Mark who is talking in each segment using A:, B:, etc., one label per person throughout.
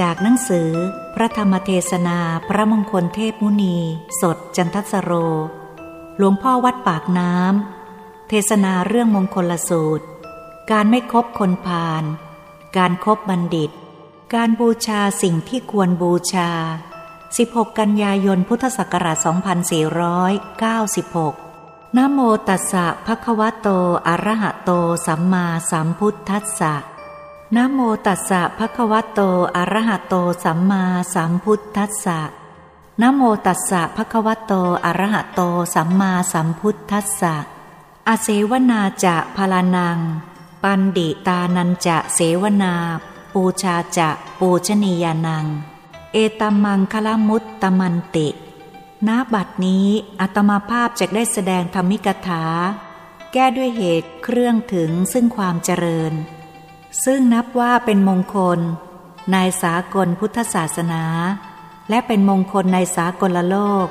A: จากหนังสือ พระธรรมเทศนาพระมงคลเทพมุนี สดจันทสโร หลวงพ่อวัดปากน้ำ เทศนาเรื่องมงคลสูตร การไม่คบคนพาลการครบบัณฑิต การบูชาสิ่งที่ควรบูชา 16 กันยายนพุทธศักราช 2496นะโมตัสสะภะคะวะโต อะระหะโต สัมมาสัมพุทธัสสะ นะโมตัสสะภะคะวะโต อะระหะโต สัมมาสัมพุทธัสสะนะโมตัสสะภะคะวะโต อะระหะโต สัมมาสัมพุทธัสสะอาเสวนาจะพลานัง ปันดิตานันจะเสวนา ปูชาจะปูชนียานัง เอตัมมังคลมุตตมันติ ณ บัดนี้อัตมาภาพจะได้แสดงธรรมิกถา แก้ด้วยเหตุเครื่องถึงซึ่งความเจริญ ซึ่งนับว่าเป็นมงคล ในสากลพุทธศาสนา และเป็นมงคลในสากลโลก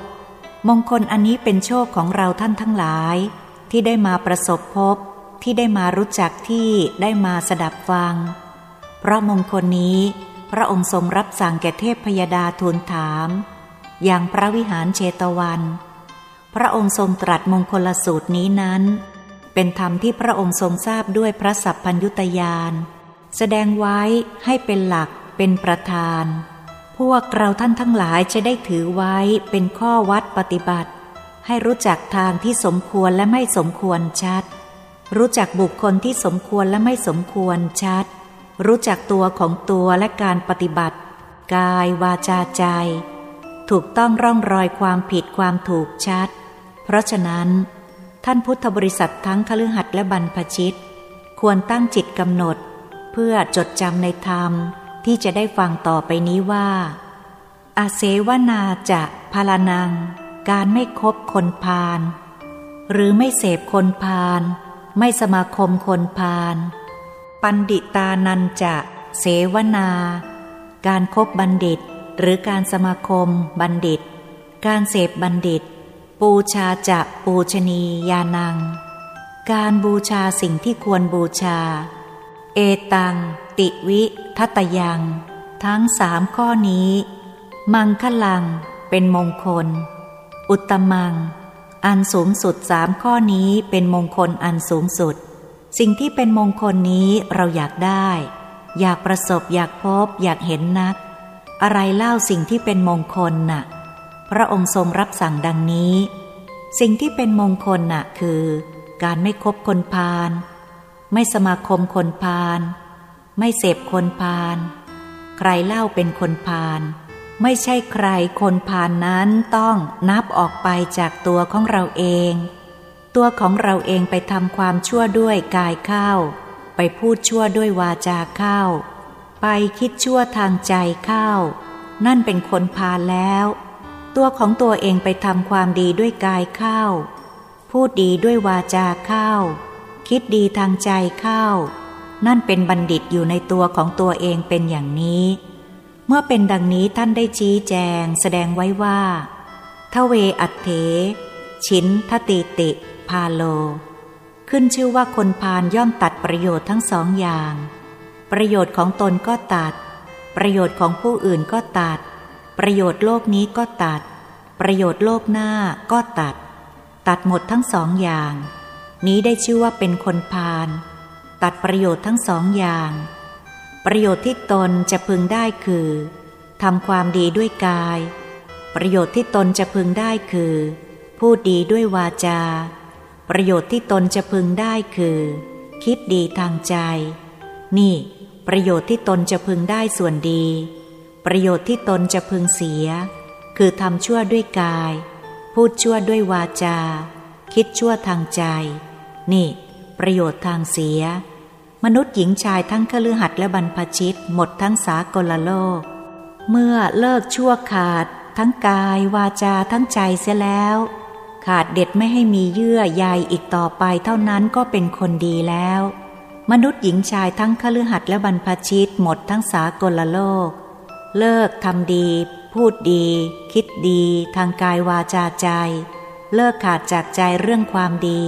A: มงคลอันนี้เป็นโชคของเราท่านทั้งหลาย ที่ได้มาประสบพบ ที่ได้มารู้จักที่ได้มาสดับฟัง เพราะมงคลนี้ พระองค์ทรงรับสั่งแก่เทพพยดาทูลถาม อย่างพระวิหารเชตวัน พระองค์ทรงตรัสมงคลสูตรนี้นั้น เป็นธรรมที่พระองค์ทรงทราบด้วยพระสัพพัญยุตยาน แสดงไว้ให้เป็นหลักเป็นประธาน พวกเราท่านทั้งหลายจะได้ถือไว้เป็นข้อวัดปฏิบัติ ให้รู้จักทางที่สมควรและไม่สมควรชัด รู้จักบุคคลที่สมควรและไม่สมควรชัด รู้จักตัวของตัวและการปฏิบัติ กายวาจาใจ ถูกต้องร่องรอยความผิดความถูกชัด เพราะฉะนั้น ท่านพุทธบริษัททั้งคฤหัสถ์และบรรพชิต ควรตั้งจิตกำหนด เพื่อจดจำในธรรมที่จะได้ฟังต่อไปนี้ว่า อาเสวนาจะพาลนัง การไม่คบคนพาลหรือไม่เสพคนพาลไม่สมาคมคนพาลปันดิตานันจะ เสวนา การครบบัณฑิต หรือการสมาคมบัณฑิต การเสพบัณฑิต ปูชาจะปูชนียานัง การบูชาสิ่งที่ควรบูชา เอตัง ติวิทัตยัง ทั้งสามข้อนี้ มังคลัง เป็นมงคล อุตมัง อันสูงสุดสามข้อนี้เป็นมงคลอันสูงสุด สิ่งที่เป็นมงคลนี้เราอยากได้ อยากประสบอยากพบอยากเห็นนัก อะไรเล่าสิ่งที่เป็นมงคลน่ะ พระองค์ทรงรับสั่งดังนี้ สิ่งที่เป็นมงคลน่ะคือ การไม่คบคนพาลไม่สมาคมคนพาลไม่เสพคนพาลใครเล่าเป็นคนพาลไม่ใช่ใครคนพาลนนั้นต้องนับออกไปจากตัวของเราเอง ตัวของเราเองไปทำความชั่วด้วยกายเข้า ไปพูดชั่วด้วยวาจาเข้า ไปคิดชั่วทางใจเข้า นั่นเป็นคนพาลแล้ว ตัวของตัวเองไปทำความดีด้วยกายเข้า พูดดีด้วยวาจาเข้า คิดดีทางใจเข้า นั่นเป็นบัณฑิตอยู่ในตัวของตัวเองเป็นอย่างนี้ เมื่อเป็นดังนี้ท่านได้ชี้แจงแสดงไว้ว่าทเวอัตเถ ชินทติติ พาโล ขึ้นชื่อว่าคนพาลย่อมตัดประโยชน์ทั้งสองอย่าง ประโยชน์ของตนก็ตัด ประโยชน์ของผู้อื่นก็ตัดประโยชน์โลกนี้ก็ตัด ประโยชน์โลกหน้าก็ตัด ตัดหมดทั้งสองอย่าง นี้ได้ชื่อว่าเป็นคนพาลตัดประโยชน์ทั้งสองอย่าง ประโยชน์ที่ตนจะพึงได้คือทำความดีด้วยกาย ประโยชน์ที่ตนจะพึงได้คือพูดดีด้วยวาจา ประโยชน์ที่ตนจะพึงได้คือ คิดดีทางใจ นี่ ประโยชน์ที่ตนจะพึงได้ส่วนดี ประโยชน์ที่ตนจะพึงเสีย คือทำชั่วด้วยกาย พูดชั่วด้วยวาจา คิดชั่วทางใจ นี่ ประโยชน์ทางเสีย มนุษย์หญิงชายทั้งคลือหัดและบรรพชิต หมดทั้งสากลโลก เมื่อเลิกชั่วขาด ทั้งกาย วาจาทั้งใจเสียแล้ว ขาดเด็ดไม่ให้มีเยื่อใยอีกต่อไปเท่านั้นก็เป็นคนดีแล้ว มนุษย์หญิงชายทั้งคลือหัดและบรรพชิต หมดทั้งสากลโลก เลิกทำดี พูดดี คิดดี ทางกายวาจาใจ เลิกขาดจากใจเรื่องความดี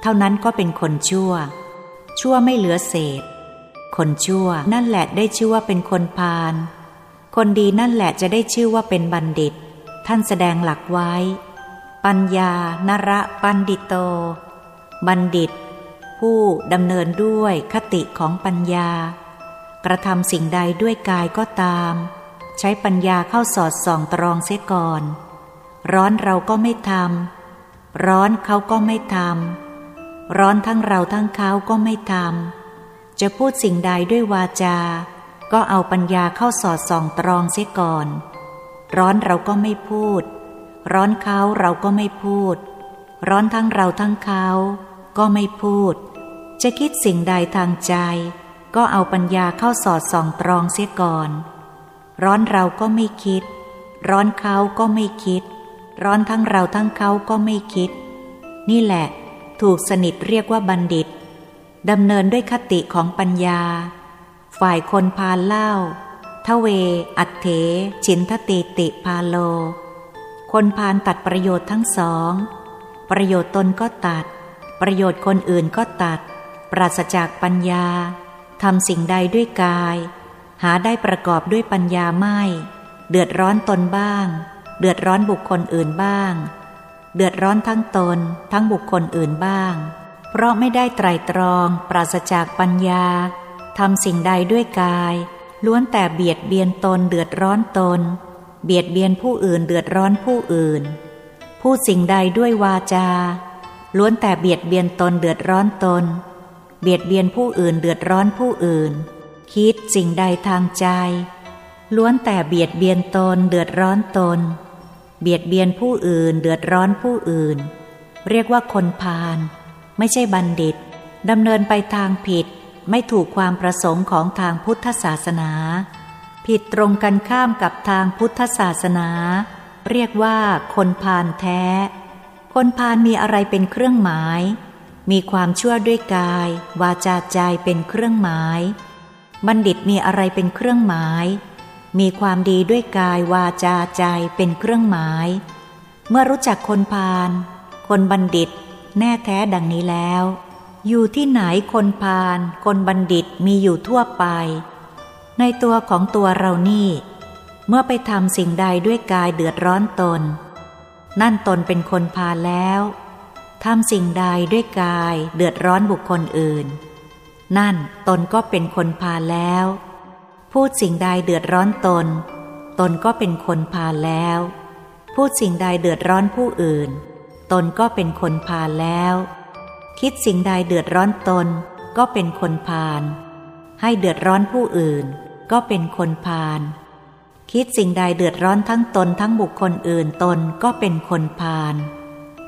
A: เท่านั้นก็เป็นคนชั่ว ชั่วไม่เหลือเศษ คนชั่วนั่นแหละได้ชื่อว่าเป็นคนพาลคนดีนั่นแหละจะได้ชื่อว่าเป็นบัณฑิต ท่านแสดงหลักไว้ ปัญญานระปันดิโต บัณฑิต ผู้ดำเนินด้วยคติของปัญญากระทำสิ่งใดด้วยกายก็ตาม ใช้ปัญญาเข้าสอดส่องตรองเสียก่อน ร้อนเราก็ไม่ทำร้อนเขาก็ไม่ทำร้อนทั้งเราทั้งเขาก็ไม่ทำจะพูดสิ่งใดด้วยวาจา ก็เอาปัญญาเข้าสอดส่องตรองเสียก่อน ร้อนเราก็ไม่พูด ร้อนเขาเราก็ไม่พูด ร้อนทั้งเราทั้งเขาก็ไม่พูด จะคิดสิ่งใดทางใจ ก็เอาปัญญาเข้าสอดส่องตรองเสียก่อน ร้อนเราก็ไม่คิด ร้อนเขาก็ไม่คิด ร้อนทั้งเราทั้งเขาก็ไม่คิด นี่แหละ ถูกสนิทเรียกว่าบัณฑิตดำเนินด้วยคติของปัญญา ฝ่ายคนพาลเล่าทเว อัตเถ ชินทติติพาโล คนพาลตัดประโยชน์ทั้งสอง ประโยชน์ตนก็ตัด ประโยชน์คนอื่นก็ตัด ปราศจากปัญญาทำสิ่งใดด้วยกาย หาได้ประกอบด้วยปัญญาไม่ เดือดร้อนตนบ้าง เดือดร้อนบุคคลอื่นบ้าง เดือดร้อนทั้งตนทั้งบุคคลอื่นบ้าง เพราะไม่ได้ไตรตรองปราศจากปัญญาทำสิ่งใดด้วยกาย ล้วนแต่เบียดเบียนตนเดือดร้อนตน เบียดเบียนผู้อื่นเดือดร้อนผู้อื่นพูดสิ่งใดด้วยวาจา ล้วนแต่เบียดเบียนตนเดือดร้อนตน เบียดเบียนผู้อื่นเดือดร้อนผู้อื่น คิดสิ่งใดทางใจ ล้วนแต่เบียดเบียนตนเดือดร้อนตน เบียดเบียนผู้อื่นเดือดร้อนผู้อื่น เรียกว่าคนพาลไม่ใช่บัณฑิตดำเนินไปทางผิด ไม่ถูกความประสงค์ของทางพุทธศาสนา ผิดตรงกันข้ามกับทางพุทธศาสนา เรียกว่าคนพาลแท้ คนพาลมีอะไรเป็นเครื่องหมาย มีความชั่วด้วยกาย วาจาใจเป็นเครื่องหมาย บัณฑิตมีอะไรเป็นเครื่องหมาย มีความดีด้วยกายวาจาใจเป็นเครื่องหมาย เมื่อรู้จักคนพาลคนบัณฑิตแน่แท้ดังนี้แล้ว อยู่ที่ไหนคนพาลคนบัณฑิตมีอยู่ทั่วไป ในตัวของตัวเรานี่ เมื่อไปทำสิ่งใดด้วยกายเดือดร้อนตน นั่นตนเป็นคนพาลแล้วทำสิ่งใดด้วยกายเดือดร้อนบุคคลอื่น นั่นตนก็เป็นคนพาแล้ว พูดสิ่งใดเดือดร้อนตน ตนก็เป็นคนพาแล้ว พูดสิ่งใดเดือดร้อนผู้อื่น ตนก็เป็นคนพาแล้ว คิดสิ่งใดเดือดร้อนตนก็เป็นคนพาลให้เดือดร้อนผู้อื่น ก็เป็นคนพาลคิดสิ่งใดเดือดร้อนทั้งตนทั้งบุคคลอื่นตนก็เป็นคนพาล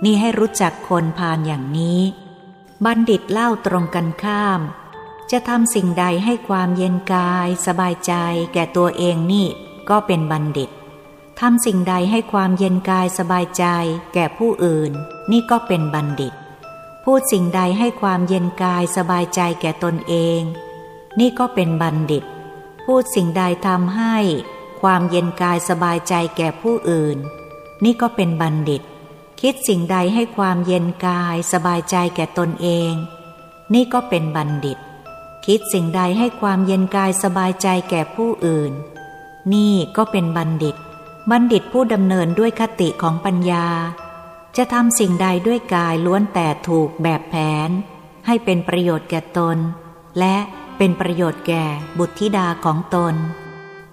A: นี่ให้รู้จักคนพาลอย่างนี้ บัณฑิตเล่าตรงกันข้าม จะทำสิ่งใดให้ความเย็นกายสบายใจแก่ตัวเองนี่ก็เป็นบัณฑิต ทำสิ่งใดให้ความเย็นกายสบายใจแก่ผู้อื่น นี่ก็เป็นบัณฑิต พูดสิ่งใดให้ความเย็นกายสบายใจแก่ตนเอง นี่ก็เป็นบัณฑิต พูดสิ่งใดทำให้ ความเย็นกายสบายใจแก่ผู้อื่น นี่ก็เป็นบัณฑิต คิดสิ่งใดให้ความเย็นกายสบายใจแก่ตนเอง นี่ก็เป็นบัณฑิต คิดสิ่งใดให้ความเย็นกายสบายใจแก่ผู้อื่น นี่ก็เป็นบัณฑิต บัณฑิตผู้ดำเนินด้วยคติของปัญญา จะทำสิ่งใดด้วยกายล้วนแต่ถูกแบบแผน ให้เป็นประโยชน์แก่ตน และเป็นประโยชน์แก่บุตรธิดาของตน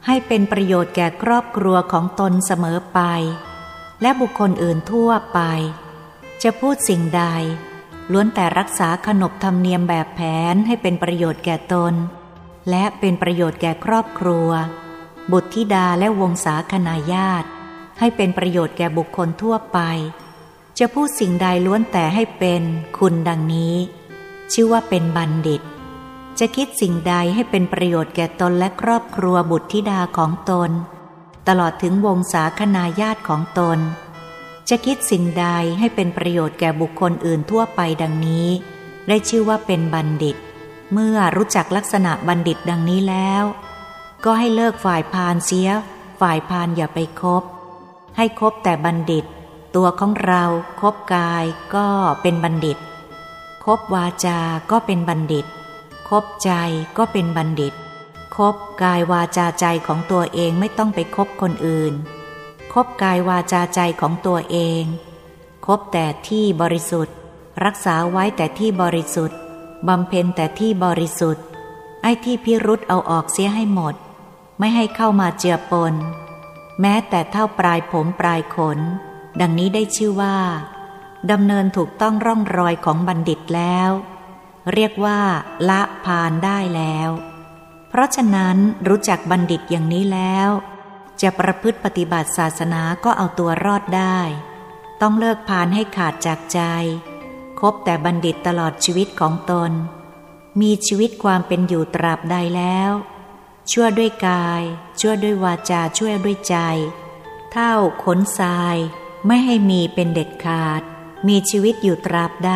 A: ให้เป็นประโยชน์แก่ครอบครัวของตนเสมอไป และบุคคลอื่นทั่วไป จะพูดสิ่งใด ล้วนแต่รักษาขนบธรรมเนียมแบบแผนให้เป็นประโยชน์แก่ตน และเป็นประโยชน์แก่ครอบครัว บุตรธิดาและวงศาคณาญาติ ให้เป็นประโยชน์แก่บุคคลทั่วไป จะพูดสิ่งใดล้วนแต่ให้เป็นคุณดังนี้ ชื่อว่าเป็นบัณฑิต จะคิดสิ่งใดให้เป็นประโยชน์แก่ตนและครอบครัวบุตรธิดาของตน ตลอดถึงวงศาคณาญาติของตน จะคิดสิ่งใดให้เป็นประโยชน์แก่บุคคลอื่นทั่วไปดังนี้ ได้ชื่อว่าเป็นบัณฑิต เมื่อรู้จักลักษณะบัณฑิตดังนี้แล้ว ก็ให้เลิกฝ่ายพาลเสีย ฝ่ายพาลอย่าไปคบ ให้คบแต่บัณฑิต ตัวของเราคบกายก็เป็นบัณฑิต คบวาจาก็เป็นบัณฑิต คบใจก็เป็นบัณฑิต คบกายวาจาใจของตัวเองไม่ต้องไปคบคนอื่น คบกายวาจาใจของตัวเอง คบแต่ที่บริสุทธิ์ รักษาไว้แต่ที่บริสุทธิ์บำเพ็ญแต่ที่บริสุทธิ์ ไอ้ที่พิรุษเอาออกเสียให้หมด ไม่ให้เข้ามาเจือปน แม้แต่เท่าปลายผมปลายขน ดังนี้ได้ชื่อว่าดำเนินถูกต้องร่องรอยของบัณฑิตแล้ว เรียกว่า ละพานได้แล้ว เพราะฉะนั้นรู้จักบัณฑิตอย่างนี้แล้ว จะประพฤติปฏิบัติศาสนาก็เอาตัวรอดได้ ต้องเลิกพานให้ขาดจากใจ คบแต่บัณฑิตตลอดชีวิตของตน มีชีวิตความเป็นอยู่ตราบใดแล้ว ชั่วด้วยกาย ชั่วด้วยวาจาช่วยด้วยใจ เท่าขนทรายไม่ให้มีเป็นเด็ดขาด มีชีวิตอยู่ตราบใด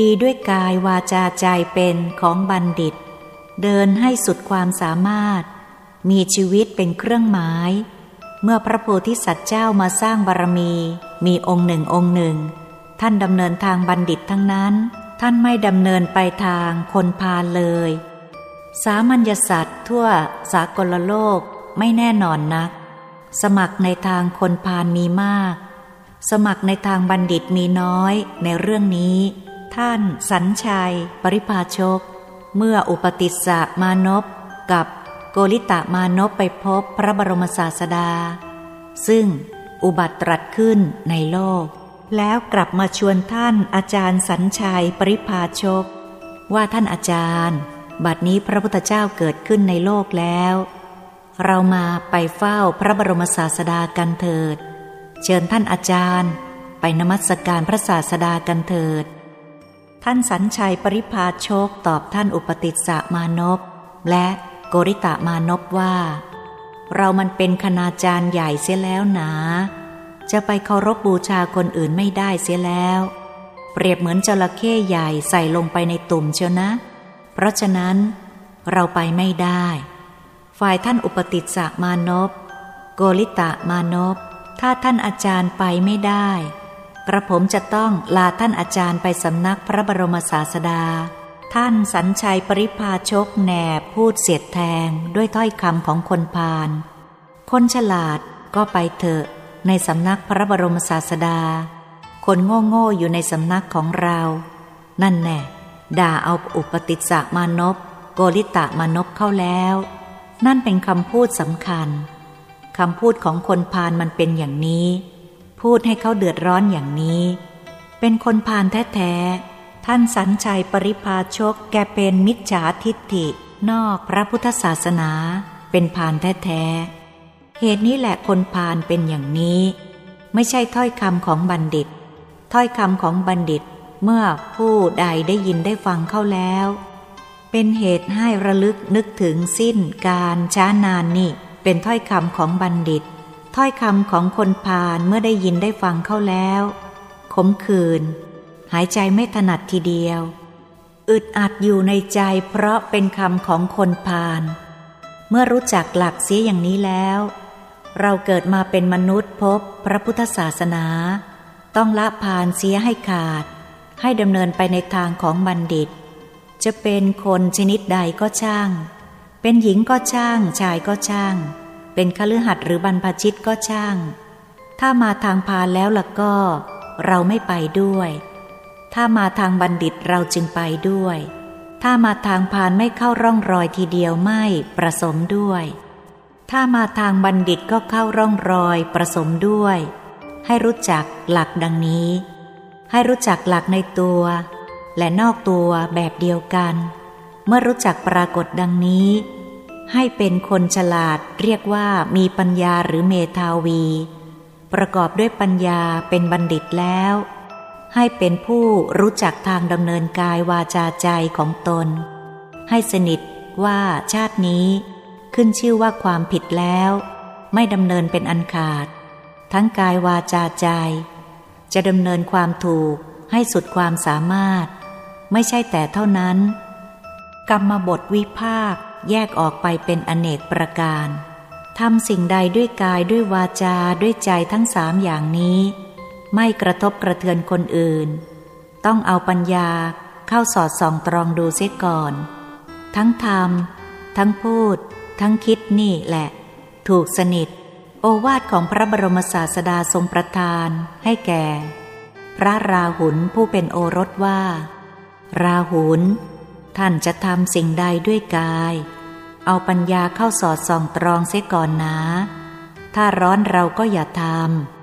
A: ดีด้วยกายวาจาใจเป็นของบัณฑิต เดินให้สุดความสามารถ มีชีวิตเป็นเครื่องหมาย เมื่อพระโพธิสัตว์เจ้ามาสร้างบารมี มีองค์หนึ่งองค์หนึ่ง ท่านดำเนินทางบัณฑิตทั้งนั้น ท่านไม่ดำเนินไปทางคนพาลเลย สามัญญสัตว์ทั่วสากลโลกไม่แน่นอนนัก สมัครในทางคนพาลมีมาก สมัครในทางบัณฑิตมีน้อยในเรื่องนี้ ท่านสัญชัย ปริพาชก เมื่ออุปติสสะมานพกับ โกริตะมานพไปพบพระบรมศาสดา ซึ่งอุบัติตรัสขึ้นในโลก แล้วกลับมาชวนท่านอาจารย์สัญชัยปริพาชก ว่าท่านอาจารย์ บัดนี้พระพุทธเจ้าเกิดขึ้นในโลกแล้ว เรามาไปเฝ้าพระบรมศาสดากันเถิด เชิญท่านอาจารย์ ไปนมัสการพระศาสดากันเถิด ท่านสัญชัยปริพาโชคตอบท่านอุปติสสะมานพและ โกริตะมานพว่า เรามันเป็นคณาจารย์ใหญ่เสียแล้วหนา จะไปเคารพบูชาคนอื่นไม่ได้เสียแล้ว เปรียบเหมือนจระเข้ใหญ่ใส่ลงไปในตุ่มเชียวนะ เพราะฉะนั้น เราไปไม่ได้ ฝ่ายท่านอุปติสสะมานพโกริตะมานพถ้าท่านอาจารย์ไปไม่ได้ กระผมจะต้องลาท่านอาจารย์ไปสำนักพระบรมศาสดา ท่านสัญชัยปริพาชกแหนพูดเสียดแทงด้วยถ้อยคำของคนพาล คนฉลาดก็ไปเถอะ ในสำนักพระบรมศาสดา คนโง่โง่อยู่ในสำนักของเรา นั่นแน่ด่าเอาอุปติสสะมานพโกริตะมานพเข้าแล้ว นั่นเป็นคำพูดสำคัญคำพูดของคนพาลมันเป็นอย่างนี้ พูดให้เขาเดือดร้อนอย่างนี้ เป็นคนพาลแท้ๆ ท่านสัญชัยปริพาชกแกเป็นมิจฉาทิฏฐิ นอกพระพุทธศาสนา เป็นพาลแท้ๆ เหตุนี้แหละคนพาลเป็นอย่างนี้ ไม่ใช่ถ้อยคำของบัณฑิต ถ้อยคำของบัณฑิตเมื่อผู้ใดได้ยินได้ฟังเข้าแล้ว เป็นเหตุให้ระลึกนึกถึงสิ้นการช้านานนี่เป็นถ้อยคำของบัณฑิต ถ้อยคำของคนพาลเมื่อได้ยินได้ฟังเข้าแล้ว ขมขื่น หายใจไม่ถนัดทีเดียว อึดอัดอยู่ในใจเพราะเป็นคำของคนพาลเมื่อรู้จักหลักเสียอย่างนี้แล้ว เราเกิดมาเป็นมนุษย์พบพระพุทธศาสนา ต้องละพานเสียให้ขาด ให้ดำเนินไปในทางของบัณฑิต จะเป็นคนชนิดใดก็ช่าง เป็นหญิงก็ช่าง ชายก็ช่าง เป็นคฤหัสถ์หรือบรรพชิตก็ช่าง ถ้ามาทางพาลแล้วล่ะก็ เราไม่ไปด้วย ถ้ามาทางบัณฑิตเราจึงไปด้วย ถ้ามาทางพาลไม่เข้าร่องรอยทีเดียวไม่ประสมด้วย ถ้ามาทางบัณฑิตก็เข้าร่องรอยประสมด้วย ให้รู้จักหลักดังนี้ ให้รู้จักหลักในตัว และนอกตัวแบบเดียวกัน เมื่อรู้จักปรากฏดังนี้ ให้เป็นคนฉลาดเรียกว่ามีปัญญาหรือเมธาวี ประกอบด้วยปัญญาเป็นบัณฑิตแล้ว ให้เป็นผู้รู้จักทางดำเนินกายวาจาใจของตน ให้สนิทว่าชาตินี้ ขึ้นชื่อว่าความผิดแล้ว ไม่ดำเนินเป็นอันขาด ทั้งกายวาจาใจ จะดำเนินความถูกให้สุดความสามารถ ไม่ใช่แต่เท่านั้น กรรมบทวิภาคแยกออกไปเป็นอเนกประการทำสิ่งใดด้วยกายด้วยวาจาด้วยใจทั้งสามอย่างนี้ ไม่กระทบกระเทือนคนอื่น ต้องเอาปัญญาเข้าสอดส่องตรองดูเสียก่อน ทั้งทำทั้งพูด ทั้งคิดนี่แหละ ถูกสนิท โอวาทของพระบรมศาสดาทรงประทานให้แก่ พระราหุลผู้เป็นโอรสว่า ราหุลท่านจะทำสิ่งใดด้วยกาย เอาปัญญาเข้าสอดส่องตรองเสียก่อนนะ ถ้าร้อนเราก็อย่าทำ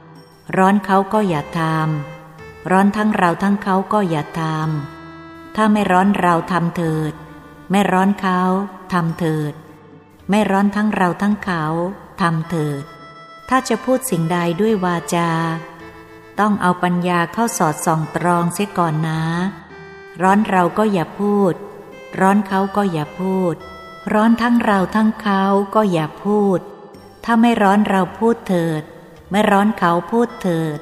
A: ร้อนเขาก็อย่าทำร้อนทั้งเราทั้งเขาก็อย่าทำถ้าไม่ร้อนเราทำเถิด ไม่ร้อนเขาทำเถิด ไม่ร้อนทั้งเราทั้งเขาทำเถิด ถ้าจะพูดสิ่งใดด้วยวาจา ต้องเอาปัญญาเข้าสอดส่องตรองเสียก่อนนะ ร้อนเราก็อย่าพูด ร้อนเขาก็อย่าพูด ร้อนทั้งเราทั้งเขาก็อย่าพูด ถ้าไม่ร้อนเราพูดเถิด ไม่ร้อนเขาพูดเถิด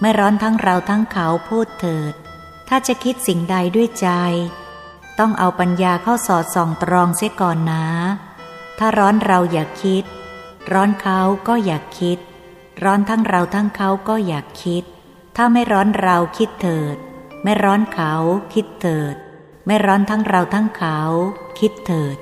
A: ไม่ร้อนทั้งเราทั้งเขาพูดเถิด ถ้าจะคิดสิ่งใดด้วยใจ ต้องเอาปัญญาเข้าสอดส่องตรองเสียก่อนนะ ถ้าร้อนเราอย่าคิด ร้อนเขาก็อย่าคิด ร้อนทั้งเราทั้งเขาก็อยากคิด ถ้าไม่ร้อนเราคิดเถิด ไม่ร้อนเขาคิดเถิด ไม่ร้อนทั้งเราทั้งเขาคิดเถิด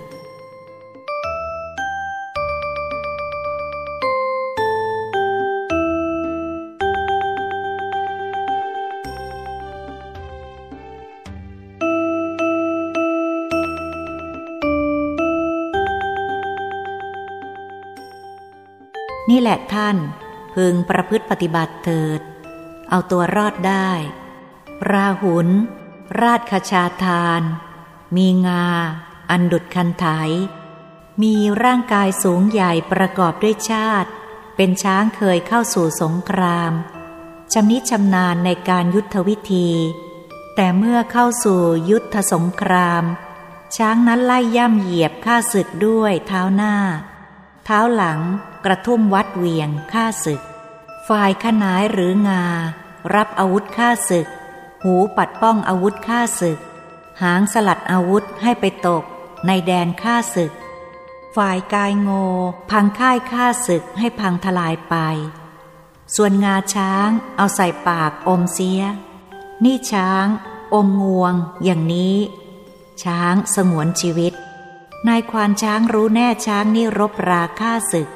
A: นี่แหละท่าน พึงประพฤติปฏิบัติเถิด เอาตัวรอดได้ ราหุล ราชคชาทาน มีงา อันดุดคันไถ มีร่างกายสูงใหญ่ประกอบด้วยชาติ เป็นช้างเคยเข้าสู่สงครามชำนิชำนาญในการยุทธวิธี แต่เมื่อเข้าสู่ยุทธสงคราม ช้างนั้นไล่ย่ำเหยียบข้าศึกด้วยเท้าหน้า เท้าหลัง กระทุ่มวัดเวียงฆ่าศึก ฝ่ายขนายหรืองา รับอาวุธฆ่าศึก หูปัดป้องอาวุธฆ่าศึก หางสลัดอาวุธให้ไปตก ในแดนฆ่าศึก ฝ่ายกายโง พังค่ายฆ่าศึกให้พังทลายไป ส่วนงาช้างเอาใส่ปากอมเสีย นี่ช้างอมงวงอย่างนี้ ช้างสงวนชีวิตนายควานช้างรู้แน่ช้างนี่รบราฆ่าศึก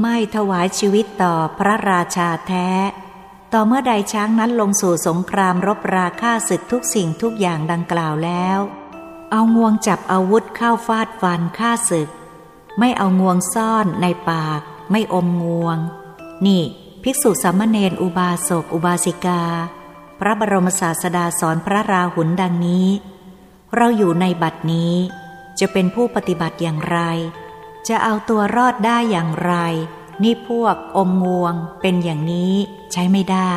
A: ไม่ถวายชีวิตต่อพระราชาแท้ ต่อเมื่อใดช้างนั้นลงสู่สงครามรบราฆ่าศึกทุกสิ่งทุกอย่างดังกล่าวแล้ว เอางวงจับอาวุธเข้าฟาดฟันฆ่าศึก ไม่เอางวงซ่อนในปาก ไม่อมงวง นี่ ภิกษุสามเณรอุบาสกอุบาสิกา พระบรมศาสดาสอนพระราหุลดังนี้ เราอยู่ในบัดนี้จะเป็นผู้ปฏิบัติอย่างไร จะเอาตัวรอดได้อย่างไร นี่พวกอมงวงเป็นอย่างนี้ใช้ไม่ได้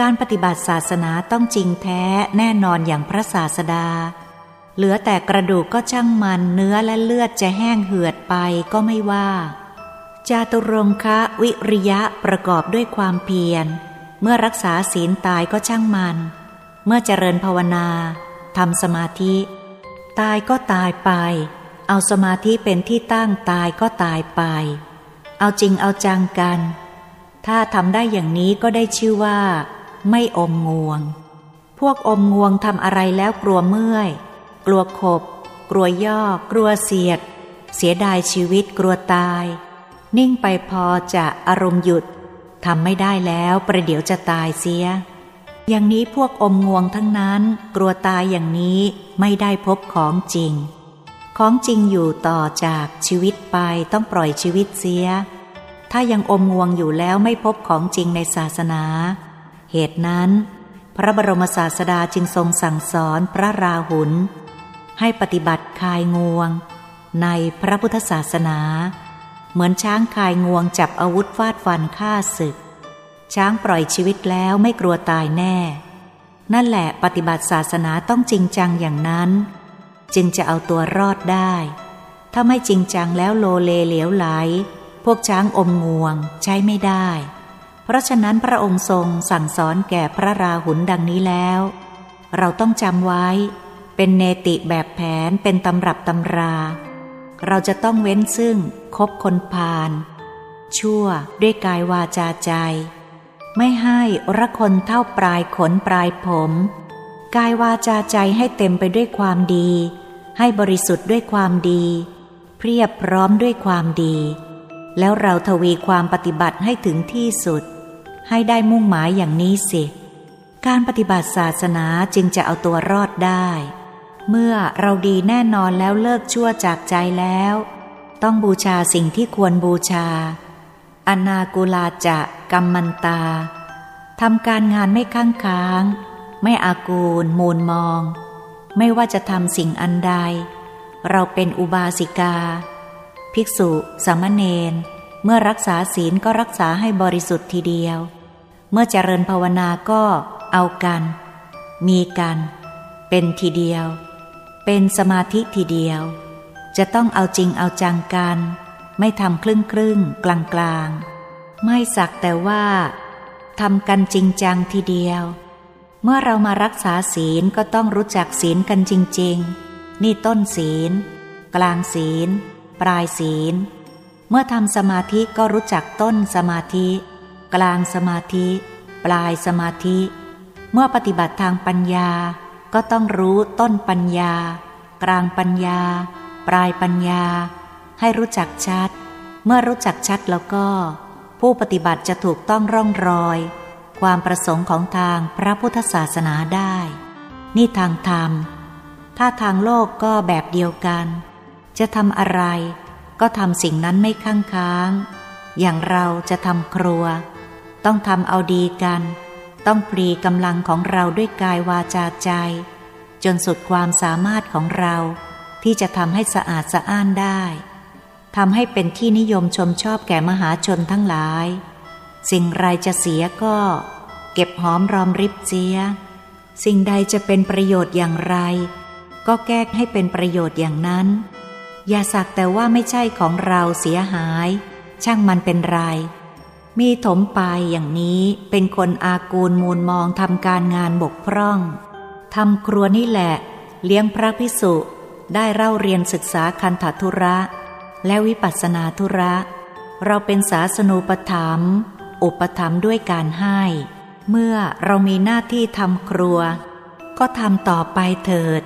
A: การปฏิบัติศาสนาต้องจริงแท้แน่นอนอย่างพระศาสดา เหลือแต่กระดูกก็ช่างมันเนื้อและเลือดจะแห้งเหือดไปก็ไม่ว่า จาตุรงคะวิริยะประกอบด้วยความเพียร เมื่อรักษาศีลตายก็ช่างมัน เมื่อเจริญภาวนาทำสมาธิ ตายก็ตายไป เอาสมาธิเป็นที่ตั้งตายก็ตายไป เอาจริงเอาจังกัน ถ้าทำได้อย่างนี้ก็ได้ชื่อว่า ไม่อมงวง พวกอมงวงทำอะไรแล้วกลัวเมื่อย กลัวขบ กลัวย่อ กลัวเสียด เสียดายชีวิตกลัวตาย นิ่งไปพอจะอารมณ์หยุดทำไม่ได้แล้วประเดี๋ยวจะตายเสีย อย่างนี้พวกอมงวงทั้งนั้น กลัวตายอย่างนี้ไม่ได้พบของจริง ของจริงอยู่ต่อจากชีวิตไปต้องปล่อยชีวิตเสีย ถ้ายังอมงวงอยู่แล้วไม่พบของจริงในศาสนา เหตุนั้น พระบรมศาสดาจึงทรงสั่งสอนพระราหุล ให้ปฏิบัติคายงวง ในพระพุทธศาสนา เหมือนช้างคายงวงจับอาวุธฟาดฟันฆ่าศึก ช้างปล่อยชีวิตแล้วไม่กลัวตายแน่ นั่นแหละปฏิบัติศาสนาต้องจริงจังอย่างนั้น จึงจะเอาตัวรอดได้ ถ้าไม่จริงจังแล้วโลเลเหลวไหล พวกช้างอมงวงใช้ไม่ได้ เพราะฉะนั้นพระองค์ทรงสั่งสอนแก่พระราหุลดังนี้แล้ว เราต้องจำไว้ เป็นเนติแบบแผนเป็นตำรับตำรา เราจะต้องเว้นซึ่งคบคนพาลชั่วด้วยกายวาจาใจ ไม่ให้ระคนเท่าปลายขนปลายผม กายวาจาใจให้เต็มไปด้วยความดี ให้บริสุทธิ์ด้วยความดี เพียบพร้อมด้วยความดี แล้วเราทวีความปฏิบัติให้ถึงที่สุด ให้ได้มุ่งหมายอย่างนี้สิ การปฏิบัติศาสนาจึงจะเอาตัวรอดได้ เมื่อเราดีแน่นอนแล้วเลิกชั่วจากใจแล้ว ต้องบูชาสิ่งที่ควรบูชา อนากุลาจะกรรมันตาทำการงานไม่ค้างค้าง ไม่อากูล มูลมอง ไม่ว่าจะทำสิ่งอันใด เราเป็นอุบาสิกา ภิกษุ สามเณร เมื่อรักษาศีลก็รักษาให้บริสุทธิ์ทีเดียว เมื่อเจริญภาวนาก็เอากัน มีกัน เป็นทีเดียว เป็นสมาธิทีเดียว จะต้องเอาจริงเอาจังกัน ไม่ทำครึ่งครึ่งกลางกลางไม่สักแต่ว่าทำกันจริงจังทีเดียว เมื่อเรามารักษาศีลก็ต้องรู้จักศีลกันจริง ๆ นี่ต้นศีล กลางศีล ปลายศีล เมื่อทำสมาธิก็รู้จักต้นสมาธิ กลางสมาธิ ปลายสมาธิ เมื่อปฏิบัติทางปัญญา ก็ต้องรู้ต้นปัญญา กลางปัญญา ปลายปัญญา ให้รู้จักชัด เมื่อรู้จักชัดแล้วก็ ผู้ปฏิบัติจะถูกต้องร่องรอย ความประสงค์ของทางพระพุทธศาสนาได้ นี่ทางธรรม ถ้าทางโลกก็แบบเดียวกัน จะทำอะไร ก็ทำสิ่งนั้นไม่ค้างค้าง อย่างเราจะทำครัว ต้องทำเอาดีกัน ต้องปรีกำลังของเราด้วยกายวาจาใจ จนสุดความสามารถของเราที่จะทำให้สะอาดสะอ้านได้ทำให้เป็นที่นิยมชมชอบแก่มหาชนทั้งหลาย สิ่งไรจะเสียก็เก็บหอมรอมริบเสีย สิ่งใดจะเป็นประโยชน์อย่างไร ก็แก้ให้เป็นประโยชน์อย่างนั้น อย่าสักแต่ว่าไม่ใช่ของเราเสียหาย ช่างมันเป็นไร มีถมไปอย่างนี้เป็นคนอากูลมูลมองทำการงานบกพร่องทำครัวนี่แหละ เลี้ยงพระพิสุได้เล่าเรียนศึกษาคันถธุระ และวิปัสสนาธุระ เราเป็นศาสนูปธรรม อุปธรรมด้วยการให้ เมื่อเรามีหน้าที่ทำครัว ก็ทำต่อไปเถิด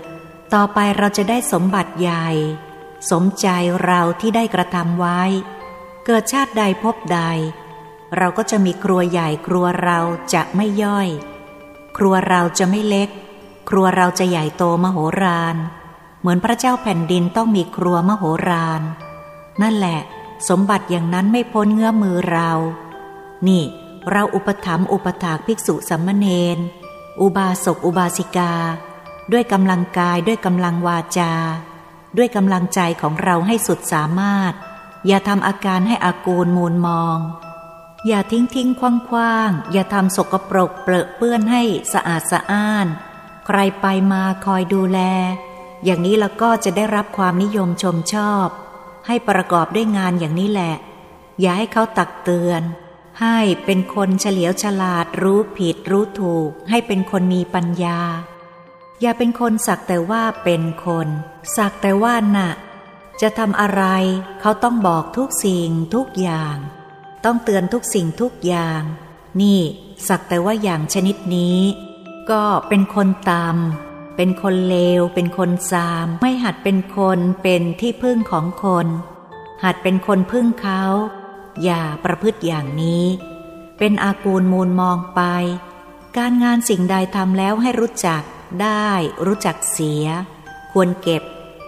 A: ต่อไปเราจะได้สมบัติใหญ่ สมใจเราที่ได้กระทำไว้ เกิดชาติใดพบใด เราก็จะมีครัวใหญ่ครัวเราจะไม่ย่อย ครัวเราจะไม่เล็ก ครัวเราจะใหญ่โตมโหฬารเหมือนพระเจ้าแผ่นดินต้องมีครัวมโหฬารนั่นแหละ สมบัติอย่างนั้นไม่พ้นเงื้อมือเรา นี่ เราอุปถัมภ์อุปถากภิกษุสัมมเนนอุบาสกอุบาสิกา ด้วยกำลังกายด้วยกำลังวาจา ด้วยกำลังใจของเราให้สุดสามารถ อย่าทำอาการให้อากูลมูลมอง อย่าทิ้งทิ้งคว้างคว้างอย่าทำสกปรกเปรอะเปื้อนให้สะอาดสะอ้าน ใครไปมาคอยดูแล อย่างนี้แล้วก็จะได้รับความนิยมชมชอบ ให้ประกอบด้วยงานอย่างนี้แหละ อย่าให้เขาตักเตือน ให้เป็นคนเฉลียวฉลาดรู้ผิดรู้ถูก ให้เป็นคนมีปัญญา อย่าเป็นคนสักแต่ว่าเป็นคน สักแต่ว่าน่ะ จะทำอะไร เขาต้องบอกทุกสิ่งทุกอย่าง ต้องเตือนทุกสิ่งทุกอย่าง นี่ สักแต่ว่าอย่างชนิดนี้ ก็เป็นคนตามเป็นคนเลว เป็นคนซาม ไม่หัดเป็นคนเป็นที่พึ่งของคน หัดเป็นคนพึ่งเขา อย่าประพฤติอย่างนี้ เป็นอากูลมูลมองไป การงานสิ่งใดทำแล้วให้รู้จักได้ รู้จักเสีย ควรเก็บ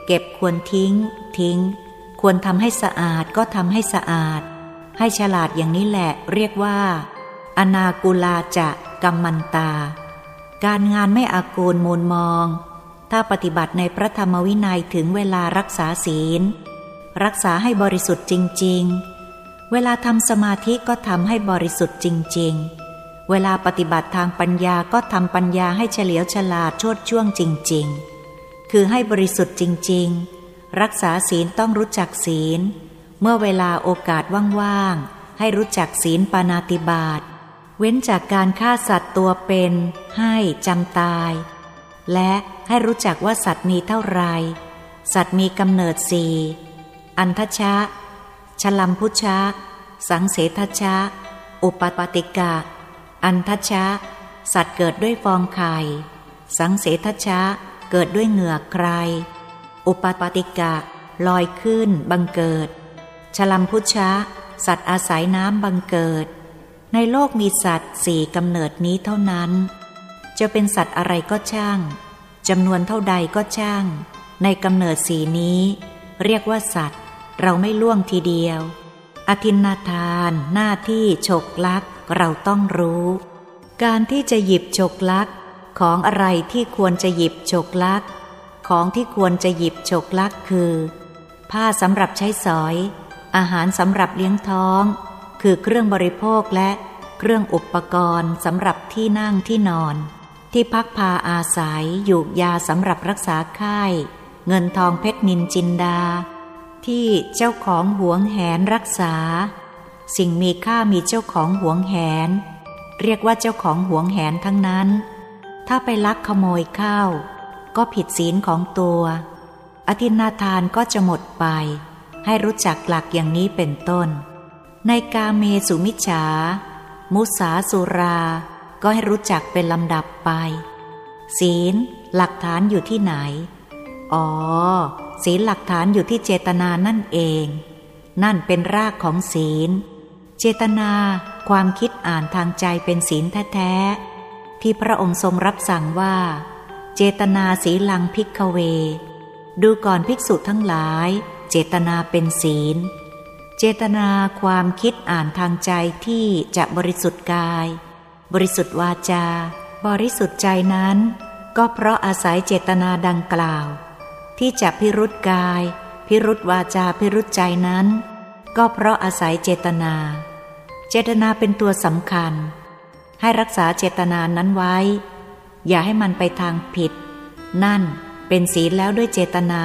A: เก็บควรทิ้ง ทิ้ง ควรทำให้สะอาดก็ทำให้สะอาด ให้ฉลาดอย่างนี้แหละเรียกว่า อนากุลาจะกัมมันตา การงานไม่อากูลมูลมอง ถ้าปฏิบัติในพระธรรมวินัยถึงเวลารักษาศีล รักษาให้บริสุทธิ์จริง ๆ เวลาทำสมาธิก็ทำให้บริสุทธิ์จริง ๆ เวลาปฏิบัติทางปัญญาก็ทำปัญญาให้เฉลียวฉลาดโชดช่วงจริง ๆ คือให้บริสุทธิ์จริง ๆ รักษาศีลต้องรู้จักศีล เมื่อเวลาโอกาสว่างๆ ให้รู้จักศีลปานาติบาต เว้นจากการฆ่าสัตว์ตัวเป็น ให้จำตาย และให้รู้จักว่าสัตว์มีเท่าไร สัตว์มีกำเนิดสี่อันทชะ ชลัมพุชะ สังเสทชะ อุปปติกะ อันทชะ สัตว์เกิดด้วยฟองไข่ สังเสทชะ เกิดด้วยเหงื่อใครออุปปติกะ ลอยขึ้น บังเกิด ชลัมพุชะ สัตว์อาศัยน้ำบังเกิด ในโลกมีสัตว์สี่กำเนิดนี้เท่านั้น จะเป็นสัตว์อะไรก็ช่างจำนวนเท่าใดก็ช่าง ในกำเนิดสีนี้ เรียกว่าสัตว์ เราไม่ล่วงทีเดียว อธินาทาน หน้าที่ฉกลักเราต้องรู้ การที่จะหยิบฉกลัก ของอะไรที่ควรจะหยิบฉกลัก ของที่ควรจะหยิบฉกลักคือ ผ้าสำหรับใช้สอย อาหารสำหรับเลี้ยงท้อง คือเครื่องบริโภคและเครื่องอุปกรณ์สำหรับที่นั่งที่นอน ที่พักพาอาศัยอยู่ยาสำหรับรักษาไข้ เงินทองเพชรนินจินดา ที่เจ้าของหวงแหนรักษา สิ่งมีค่ามีเจ้าของหวงแหน เรียกว่าเจ้าของหวงแหนทั้งนั้น ถ้าไปลักขโมยข้าวก็ผิดศีลของตัว อธินาทานก็จะหมดไป ให้รู้จักหลักอย่างนี้เป็นต้น ในกาเมสุมิจฉา มุสาสุรา ก็ให้รู้จักเป็นลำดับไป ศีล หลักฐานอยู่ที่ไหน อ๋อ ศีลหลักฐานอยู่ที่เจตนานั่นเอง นั่นเป็นรากของศีล เจตนาความคิดอ่านทางใจเป็นศีลแท้ๆที่พระองค์ทรงรับสั่งว่า เจตนาสีลังพิกเว ดูก่อนภิกษุทั้งหลาย เจตนาเป็นศีล เจตนาความคิดอ่านทางใจที่จะบริสุทธิ์กาย บริสุทธิ์วาจา บริสุทธิ์ใจนั้น ก็เพราะอาศัยเจตนาดังกล่าว ที่จะพิรุษกาย พิรุษวาจาพิรุษใจนั้น ก็เพราะอาศัยเจตนา เจตนาเป็นตัวสำคัญ ให้รักษาเจตนานั้นไว้ อย่าให้มันไปทางผิด นั่นเป็นศีลแล้วด้วยเจตนา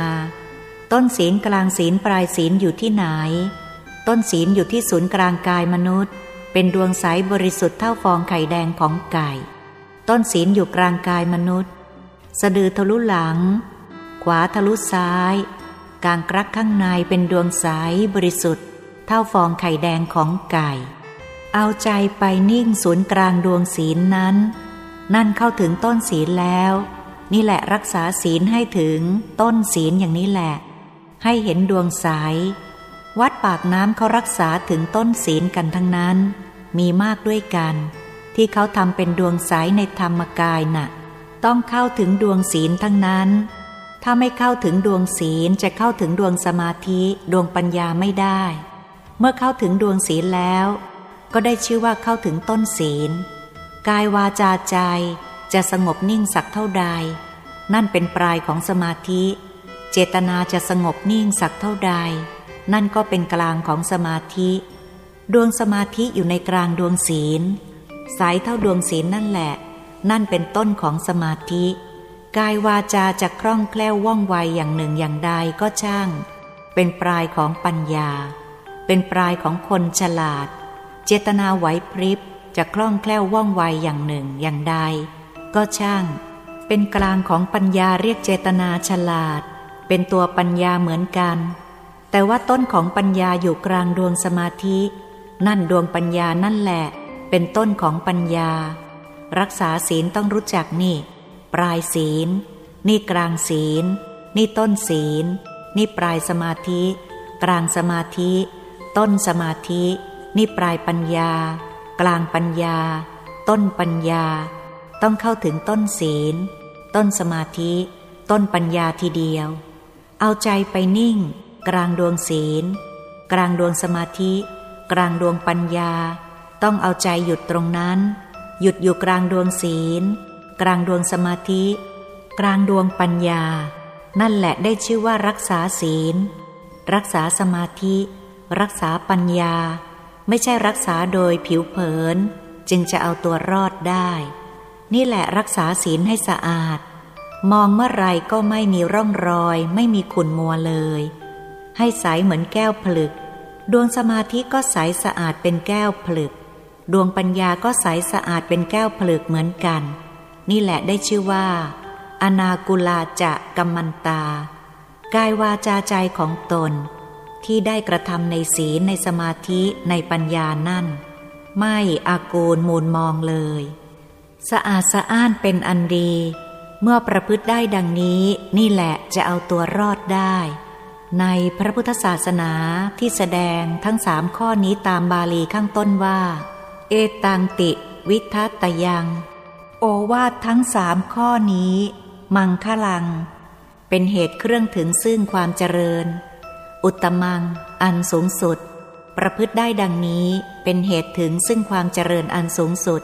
A: ต้นศีลกลางศีลปลายศีลอยู่ที่ไหน ต้นศีลอยู่ที่ศูนย์กลางกายมนุษย์ เป็นดวงใสบริสุทธิ์เท่าฟองไข่แดงของไก่ ต้นศีลอยู่กลางกายมนุษย์ สะดือทะลุหลัง ขวาทะลุซ้าย กลางกรักข้างในเป็นดวงใสบริสุทธิ์ เท่าฟองไข่แดงของไก่ เอาใจไปนิ่งศูนย์กลางดวงศีลนั้น นั่นเข้าถึงต้นศีลแล้ว นี่แหละรักษาศีลให้ถึงต้นศีลอย่างนี้แหละ ให้เห็นดวงใส วัดปากน้ำเขารักษาถึงต้นศีลกันทั้งนั้น มีมากด้วยกัน ที่เขาทำเป็นดวงใสในธรรมกายนะ่ะต้องเข้าถึงดวงศีลทั้งนั้น ถ้าไม่เข้าถึงดวงศีลจะเข้าถึงดวงสมาธิดวงปัญญาไม่ได้ เมื่อเข้าถึงดวงศีลแล้ว ก็ได้ชื่อว่าเข้าถึงต้นศีล กายวาจาใจจะสงบนิ่งสักเท่าใด นั่นเป็นปลายของสมาธิ เจตนาจะสงบนิ่งสักเท่าใด นั่นก็เป็นกลางของสมาธิ ดวงสมาธิอยู่ในกลางดวงศีล สายเท่าดวงศีลนั่นแหละ นั่นเป็นต้นของสมาธิ กายวาจาจะคล่องแคล่วว่องไวอย่างหนึ่งอย่างใดก็ช่าง เป็นปลายของปัญญา เป็นปลายของคนฉลาด เจตนาไหวพริบจะคล่องแคล่วว่องไวอย่างหนึ่งอย่างใด ก็ช่าง เป็นกลางของปัญญาเรียกเจตนาฉลาด เป็นตัวปัญญาเหมือนกัน แต่ว่าต้นของปัญญาอยู่กลางดวงสมาธิ นั่นดวงปัญญานั่นแหละ เป็นต้นของปัญญา รักษาศีลต้องรู้จักนี่ ปลายศีล นี่กลางศีล นี่ต้นศีล นี่ปลายสมาธิ กลางสมาธิ ต้นสมาธิ นี่ปลายปัญญา กลางปัญญา ต้นปัญญา ต้องเข้าถึงต้นศีล ต้นสมาธิ ต้นปัญญาทีเดียว เอาใจไปนิ่ง กลางดวงศีล กลางดวงสมาธิ กลางดวงปัญญา ต้องเอาใจหยุดตรงนั้น หยุดอยู่กลางดวงศีล กลางดวงสมาธิ กลางดวงปัญญา นั่นแหละได้ชื่อว่ารักษาศีล รักษาสมาธิ รักษาปัญญา ไม่ใช่รักษาโดยผิวเผิน จึงจะเอาตัวรอดได้ นี่แหละรักษาศีลให้สะอาด มองเมื่อไรก็ไม่มีร่องรอย ไม่มีขุนมัวเลย ให้ใสเหมือนแก้วผลึก ดวงสมาธิก็ใสสะอาดเป็นแก้วผลึกดวงปัญญาก็ใสสะอาดเป็นแก้วผลึกเหมือนกัน นี่แหละได้ชื่อว่า อนากุลาจะกัมมันตา กายวาจาใจของตน ที่ได้กระทำในศีลในสมาธิในปัญญานั่น ไม่อากูลมูลมองเลย สะอาดสะอ้านเป็นอันดี เมื่อประพฤติได้ดังนี้นี่แหละจะเอาตัวรอดได้ ในพระพุทธศาสนาที่แสดงทั้งสามข้อนี้ตามบาลีข้างต้นว่า เอตังติ วิทัตยัง โอวาททั้งสามข้อนี้ มังคลัง เป็นเหตุเครื่องถึงซึ่งความเจริญ อุตมัง อันสูงสุด ประพฤติได้ดังนี้เป็นเหตุถึงซึ่งความเจริญอันสูงสุด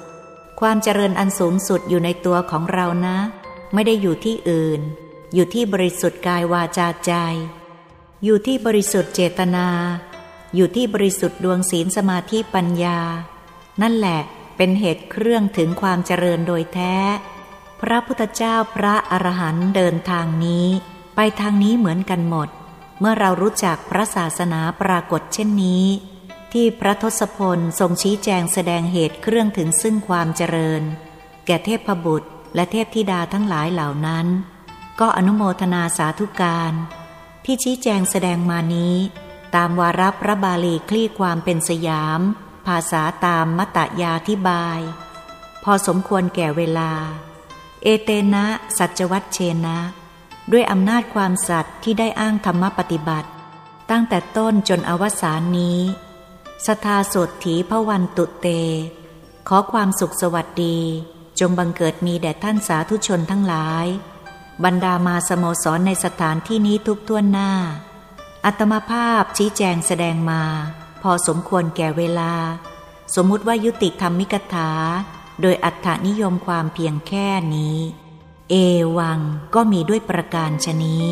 A: ความเจริญอันสูงสุดอยู่ในตัวของเรานะ ไม่ได้อยู่ที่อื่น อยู่ที่บริสุทธิ์กายวาจาใจ อยู่ที่บริสุทธิ์เจตนา อยู่ที่บริสุทธิ์ดวงศีลสมาธิปัญญา นั่นแหละ เป็นเหตุเครื่องถึงความเจริญโดยแท้ พระพุทธเจ้าพระอรหันต์เดินทางนี้ ไปทางนี้เหมือนกันหมด เมื่อเรารู้จักพระศาสนาปรากฏเช่นนี้ ที่พระทศพลทรงชี้แจงแสดงเหตุเครื่องถึงซึ่งความเจริญ แก่เทพบุตรและเทพธิดาทั้งหลายเหล่านั้น ก็อนุโมทนาสาธุการ ที่ชี้แจงแสดงมานี้ ตามวาระพระบาลีคลี่ความเป็นสยาม ภาษาตามมตยาธิบาย พอสมควรแก่เวลา เอเตนะ สัจวัตเชนะ ด้วยอำนาจความสัตย์ที่ได้อ้างธรรมปฏิบัติ ตั้งแต่ต้นจนอวสานนี้สทาสดถีพวันตุเต ขอความสุขสวัสดี จงบังเกิดมีแด่ท่านสาธุชนทั้งหลาย บรรดามาสโมสรในสถานที่นี้ทุกท่วนหน้า อัตมาภาพชี้แจงแสดงมา พอสมควรแก่เวลา สมมุติว่ายุติธรรมิกถา โดยอัตถนิยมความเพียงแค่นี้ เอวังก็มีด้วยประการชนี้